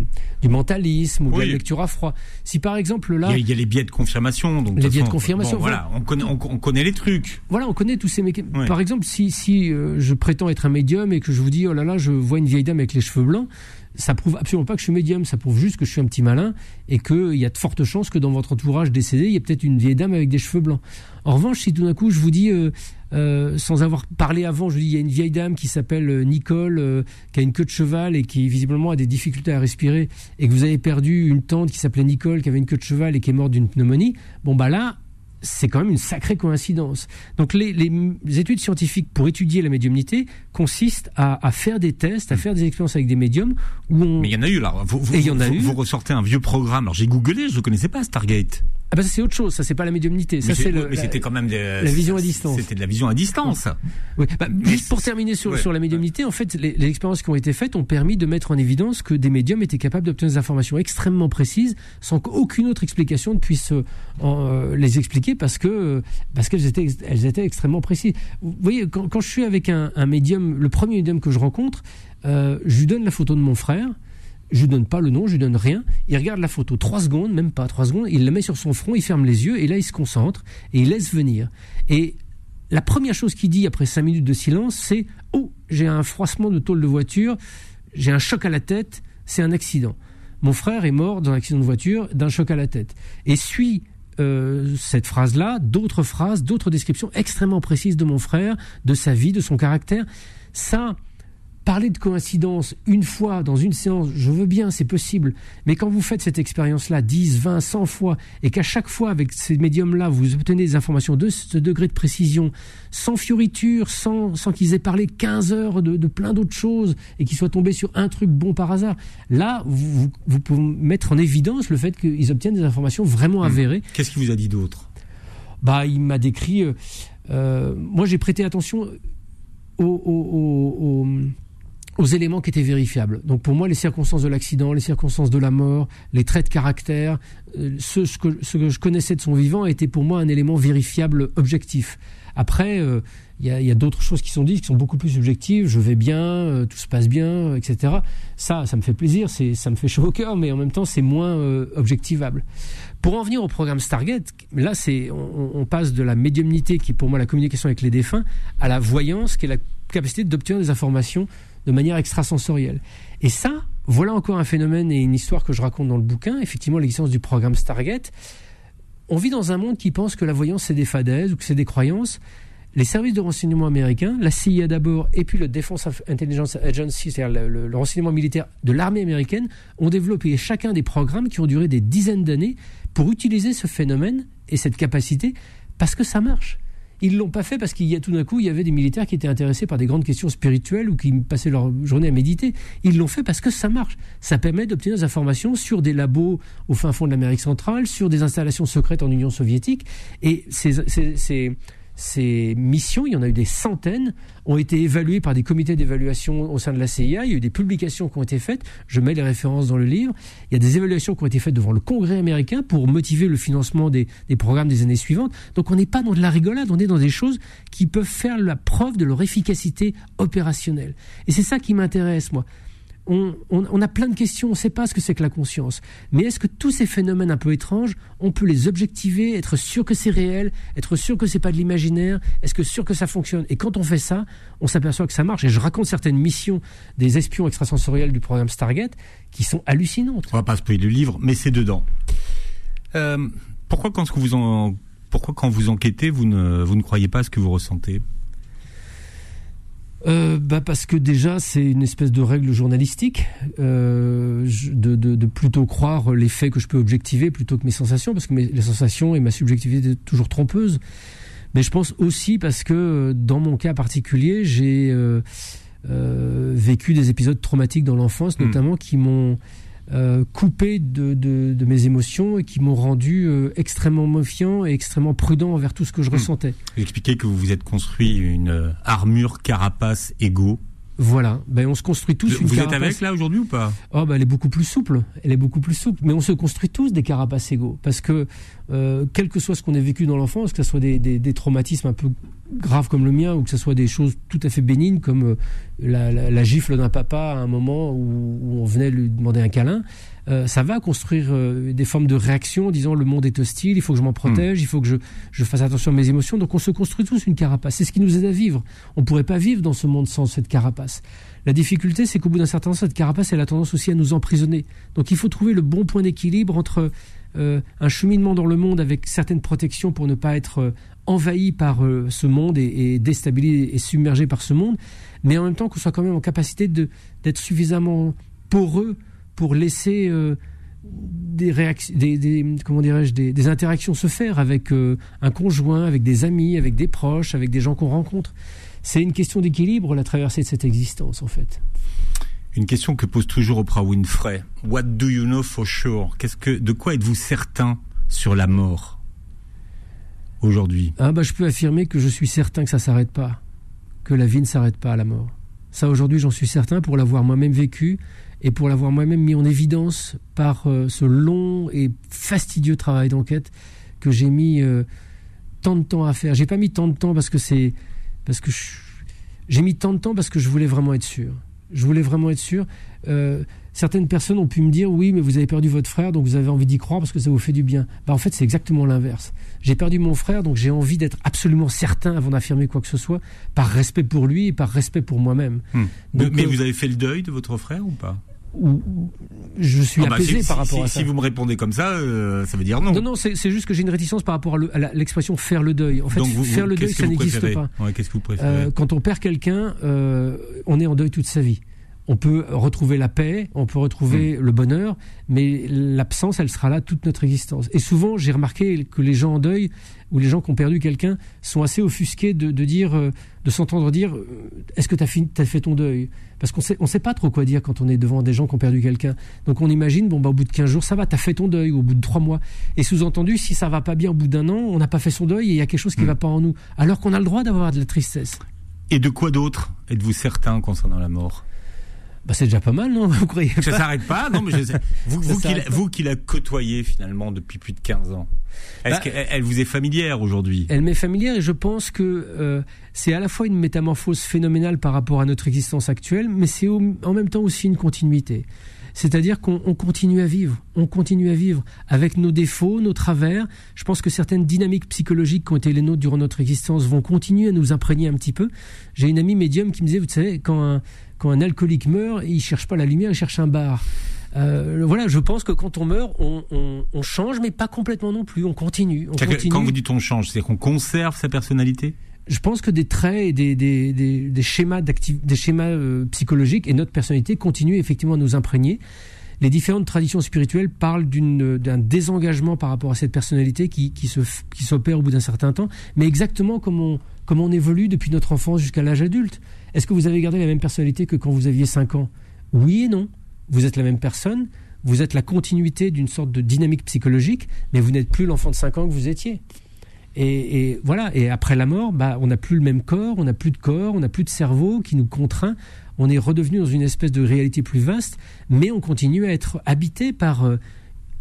du mentalisme ou oui. de la lecture à froid. Si par exemple là il y a, il y a les biais de confirmation donc les biais de confirmation bon, voilà on connaît on, on, connaît les trucs. Voilà on connaît tous ces mécanismes. Oui. Par exemple si si euh, je prétends être un médium et que je vous dis oh là là je vois une vieille dame avec les cheveux blancs ça prouve absolument pas que je suis médium, ça prouve juste que je suis un petit malin et qu'il y a de fortes chances que dans votre entourage décédé, il y ait peut-être une vieille dame avec des cheveux blancs. En revanche, si tout d'un coup je vous dis, euh, euh, sans avoir parlé avant, je vous dis, il y a une vieille dame qui s'appelle euh, Nicole, qui a une queue de cheval et qui visiblement a des difficultés à respirer, et que vous avez perdu une tante qui s'appelait Nicole, qui avait une queue de cheval et qui est morte d'une pneumonie, bon bah là, c'est quand même une sacrée coïncidence. Donc les, les, études scientifiques pour étudier la médiumnité consistent à, à, faire des tests, à faire des expériences avec des médiums où on. Mais il y en a eu là. Vous, vous, Et il y en a vous, eu. vous ressortez un vieux programme. Alors j'ai googlé, je ne connaissais pas Stargate. Ah bah ça c'est autre chose, ça c'est pas la médiumnité, ça c'est. Mais c'était quand même de, la vision à distance. C'était de la vision à distance. Oui. Bah, juste pour terminer sur, ouais. sur la médiumnité, en fait, les, les, expériences qui ont été faites ont permis de mettre en évidence que des médiums étaient capables d'obtenir des informations extrêmement précises sans qu'aucune autre explication ne puisse euh, euh, les expliquer parce que parce qu'elles étaient elles étaient extrêmement précises. Vous voyez, quand, quand je suis avec un, un médium, le premier médium que je rencontre, euh, je lui donne la photo de mon frère je lui donne pas le nom, je lui donne rien. Il regarde la photo trois secondes, même pas trois secondes, il la met sur son front, il ferme les yeux et là il se concentre et il laisse venir. Et la première chose qu'il dit après cinq minutes de silence, c'est oh j'ai un froissement de tôle de voiture, j'ai un choc à la tête, c'est un accident. Mon frère est mort dans un accident de voiture d'un choc à la tête. Et suit euh, cette phrase-là, d'autres phrases, d'autres descriptions extrêmement précises de mon frère, de sa vie, de son caractère. Ça, parler de coïncidence une fois dans une séance, je veux bien, c'est possible, mais quand vous faites cette expérience-là 10, 20, 100 fois, et qu'à chaque fois avec ces médiums-là, vous obtenez des informations de ce degré de précision, sans fioriture, sans, sans qu'ils aient parlé 15 heures de, de plein d'autres choses, et qu'ils soient tombés sur un truc bon par hasard, là, vous, vous pouvez mettre en évidence le fait qu'ils obtiennent des informations vraiment avérées. Mmh. Qu'est-ce qu'il vous a dit d'autre? Bah, il m'a décrit... Euh, euh, moi, j'ai prêté attention au, au aux éléments qui étaient vérifiables. Donc pour moi, les circonstances de l'accident, les circonstances de la mort, les traits de caractère, euh, ce, que, je connaissais de son vivant était pour moi un élément vérifiable objectif. Après, euh, il y a, d'autres choses qui sont dites qui sont beaucoup plus subjectives. Je vais bien, euh, tout se passe bien, etc. Ça, ça me fait plaisir, ça me fait chaud au cœur, mais en même temps, c'est moins objectivable. Pour en venir au programme Stargate, là, on, on, passe de la médiumnité, qui est pour moi la communication avec les défunts, à la voyance, qui est la capacité d'obtenir des informations de manière extrasensorielle. Et ça, voilà encore un phénomène et une histoire que je raconte dans le bouquin, effectivement l'existence du programme Stargate. On vit dans un monde qui pense que la voyance c'est des fadaises ou que c'est des croyances. Les services de renseignement américains, la CIA d'abord et puis le Defense Intelligence Agency, c'est-à-dire le, renseignement militaire de l'armée américaine, ont développé chacun des programmes qui ont duré des dizaines d'années pour utiliser ce phénomène et cette capacité parce que ça marche. Ils l'ont pas fait parce qu'il y a tout d'un coup, il y avait des militaires qui étaient intéressés par des grandes questions spirituelles ou qui passaient leur journée à méditer. Ils l'ont fait parce que ça marche. Ça permet d'obtenir des informations sur des labos au fin fond de l'Amérique centrale, sur des installations secrètes en Union soviétique. Et ces, ces, ces ces missions, il y en a eu des centaines, ont été évaluées par des comités d'évaluation au sein de la CIA. Il y a eu des publications qui ont été faites. Je mets les références dans le livre. Il y a des évaluations qui ont été faites devant le Congrès américain pour motiver le financement des, programmes des années suivantes. Donc on n'est pas dans de la rigolade, on est dans des choses qui peuvent faire la preuve de leur efficacité opérationnelle. Et c'est ça qui m'intéresse, moi on, on, on, a plein de questions, on ne sait pas ce que c'est que la conscience. Mais est-ce que tous ces phénomènes un peu étranges, on peut les objectiver, être sûr que c'est réel, être sûr que c'est pas de l'imaginaire, est-ce que sûr que ça fonctionne? Et quand on fait ça, on s'aperçoit que ça marche. Et je raconte certaines missions des espions extrasensoriels du programme Stargate qui sont hallucinantes. On va pas spoiler le livre, mais c'est dedans. Euh, pourquoi quand vous en, pourquoi quand vous enquêtez, vous ne, vous ne croyez pas à ce que vous ressentez? Euh, bah parce que déjà c'est une espèce de règle journalistique euh, de, de, de, plutôt croire les faits que je peux objectiver plutôt que mes sensations parce que mes, les sensations et ma subjectivité sont toujours trompeuses mais je pense aussi parce que dans mon cas particulier j'ai euh, euh vécu des épisodes traumatiques dans l'enfance mmh. notamment qui m'ont euh, coupé de, de, de, mes émotions et qui m'ont rendu euh, extrêmement méfiant et extrêmement prudent envers tout ce que je mmh. ressentais. Vous expliquez que vous vous êtes construit une armure carapace égo. Voilà, ben on se construit tous vous, une vous carapace. êtes avec là aujourd'hui ou pas? Oh ben elle est beaucoup plus souple, elle est beaucoup plus souple, mais on se construit tous des carapaces égaux. Parce que euh, quel que soit ce qu'on ait vécu dans l'enfance, que ce soit des, des, des, traumatismes un peu graves comme le mien ou que ce soit des choses tout à fait bénignes comme euh, la, la, la, gifle d'un papa à un moment où, où, on venait lui demander un câlin, euh, ça va construire euh, des formes de réaction, disant le monde est hostile, il faut que je m'en protège, mmh. il faut que je, je, fasse attention à mes émotions. Donc on se construit tous une carapace. C'est ce qui nous aide à vivre. On ne pourrait pas vivre dans ce monde sans cette carapace. La difficulté, c'est qu'au bout d'un certain temps, cette carapace, elle a tendance aussi à nous emprisonner. Donc il faut trouver le bon point d'équilibre entre euh, un cheminement dans le monde avec certaines protections pour ne pas être envahi par ce monde et, et, déstabilisé et submergé par ce monde, mais en même temps qu'on soit quand même en capacité d'être suffisamment poreux pour laisser euh, des des, des, comment dirais-je, des, des, interactions se faire avec euh, un conjoint, avec des amis, avec des proches, avec des gens qu'on rencontre. C'est une question d'équilibre la traversée de cette existence en fait. Une question que pose toujours Oprah Winfrey. What do you know for sure? Qu'est-ce que, de quoi êtes-vous certain sur la mort aujourd'hui? Ah bah je peux affirmer que je suis certain que ça s'arrête pas, que la vie ne s'arrête pas à la mort. Ça aujourd'hui j'en suis certain pour l'avoir moi-même vécu et pour l'avoir moi-même mis en évidence par euh, ce long et fastidieux travail d'enquête que j'ai mis euh, tant de temps à faire. J'ai pas mis tant de temps parce que c'est parce que j'ai mis tant de temps parce que je voulais vraiment être sûr. Je voulais vraiment être sûr. Euh, certaines personnes ont pu me dire oui, mais vous avez perdu votre frère, donc vous avez envie d'y croire parce que ça vous fait du bien. Bah, en fait, c'est exactement l'inverse. J'ai perdu mon frère, donc j'ai envie d'être absolument certain avant d'affirmer quoi que ce soit, par respect pour lui et par respect pour moi-même. Hum. mais euh, vous avez fait le deuil de votre frère ou pas? Je suis ah bah apaisé si, par rapport si, à ça. Si vous me répondez comme ça, euh, ça veut dire non. Non, non, c'est juste que j'ai une réticence par rapport à l'expression faire le deuil. En fait, vous, faire vous, le deuil, ça n'existe pas. Ouais, Qu'est-ce que vous préférez? Euh, Quand on perd quelqu'un, euh, on est en deuil toute sa vie. On peut retrouver la paix, on peut retrouver mmh. le bonheur, mais l'absence, elle sera là toute notre existence. Et souvent, j'ai remarqué que les gens en deuil ou les gens qui ont perdu quelqu'un sont assez offusqués de, de dire, euh, de s'entendre dire, euh, est-ce que tu as, as, fait ton deuil? Parce qu'on sait, on sait pas trop quoi dire quand on est devant des gens qui ont perdu quelqu'un. Donc on imagine, bon bah au bout de 15 jours, ça va, tu as fait ton deuil, ou au bout de 3 mois. Et sous-entendu, si ça va pas bien au bout d'un an, on n'a pas fait son deuil et il y a quelque chose qui mmh. va pas en nous. Alors qu'on a le droit d'avoir de la tristesse. Et de quoi d'autre êtes-vous certain concernant la mort? Bah, c'est déjà pas mal, non Vous croyez Ça s'arrête pas Non, mais je sais. Vous, vous, qui, la- vous qui la côtoyez finalement depuis plus de 15 ans, est-ce Bah, qu'elle elle vous est familière aujourd'hui? Elle m'est familière et je pense que euh, c'est à la fois une métamorphose phénoménale par rapport à notre existence actuelle, mais c'est en même temps aussi une continuité. C'est-à-dire qu'on on continue à vivre, on continue à vivre avec nos défauts, nos travers. Je pense que certaines dynamiques psychologiques qui ont été les nôtres durant notre existence vont continuer à nous imprégner un petit peu. J'ai une amie médium qui me disait, vous savez, quand un, quand un alcoolique meurt, il cherche pas la lumière, il cherche un bar. Euh, voilà, je pense que quand on meurt, on, on- on change, mais pas complètement non plus. On continue. On continue. Quand vous dites on change, c'est qu'on conserve sa personnalité? Je pense que des traits et des, des, des, des schémas, d'activ- des schémas euh, psychologiques et notre personnalité continuent effectivement à nous imprégner. Les différentes traditions spirituelles parlent d'un désengagement par rapport à cette personnalité qui, qui f- qui s'opère au bout d'un certain temps, mais exactement comme on, comme on évolue depuis notre enfance jusqu'à l'âge adulte. Est-ce que vous avez gardé la même personnalité que quand vous aviez 5 ans? Oui et non. Vous êtes la même personne, vous êtes la continuité d'une sorte de dynamique psychologique, mais vous n'êtes plus l'enfant de 5 ans que vous étiez. Et, et voilà. Et après la mort, bah, on n'a plus le même corps, on n'a plus de corps, on n'a plus de cerveau qui nous contraint. On est redevenu dans une espèce de réalité plus vaste, mais on continue à être habité par euh,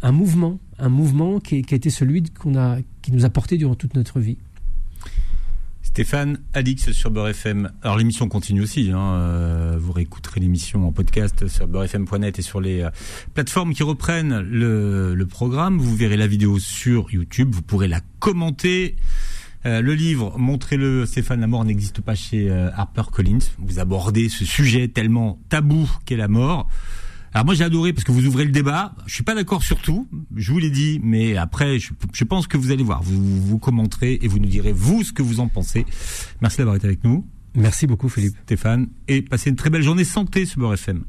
un mouvement, un mouvement qui, qui a été celui qu'on a, qui nous a porté durant toute notre vie. Stéphane Alix sur Beurre FM. Alors l'émission continue aussi. Hein. euh, vous réécouterez l'émission en podcast sur beurrefm.net et sur les euh, plateformes qui reprennent le programme. Vous verrez la vidéo sur YouTube. Vous pourrez la commenter. Euh, le livre, montrez-le, Stéphane, la mort n'existe pas chez euh, HarperCollins. Vous abordez ce sujet tellement tabou qu'est la mort. Alors moi j'ai adoré parce que vous ouvrez le débat. Je suis pas d'accord sur tout, je vous l'ai dit, mais après je, je pense que vous allez voir. Vous, vous commenterez et vous nous direz vous ce que vous en pensez. Merci d'avoir été avec nous, Merci beaucoup, Philippe. Stéphane, et passez une très belle journée santé sur Beurre FM.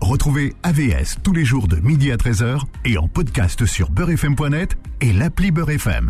Retrouvez AVS tous les jours de midi à 13h et en podcast sur beurrefm.net et l'appli Beurre FM.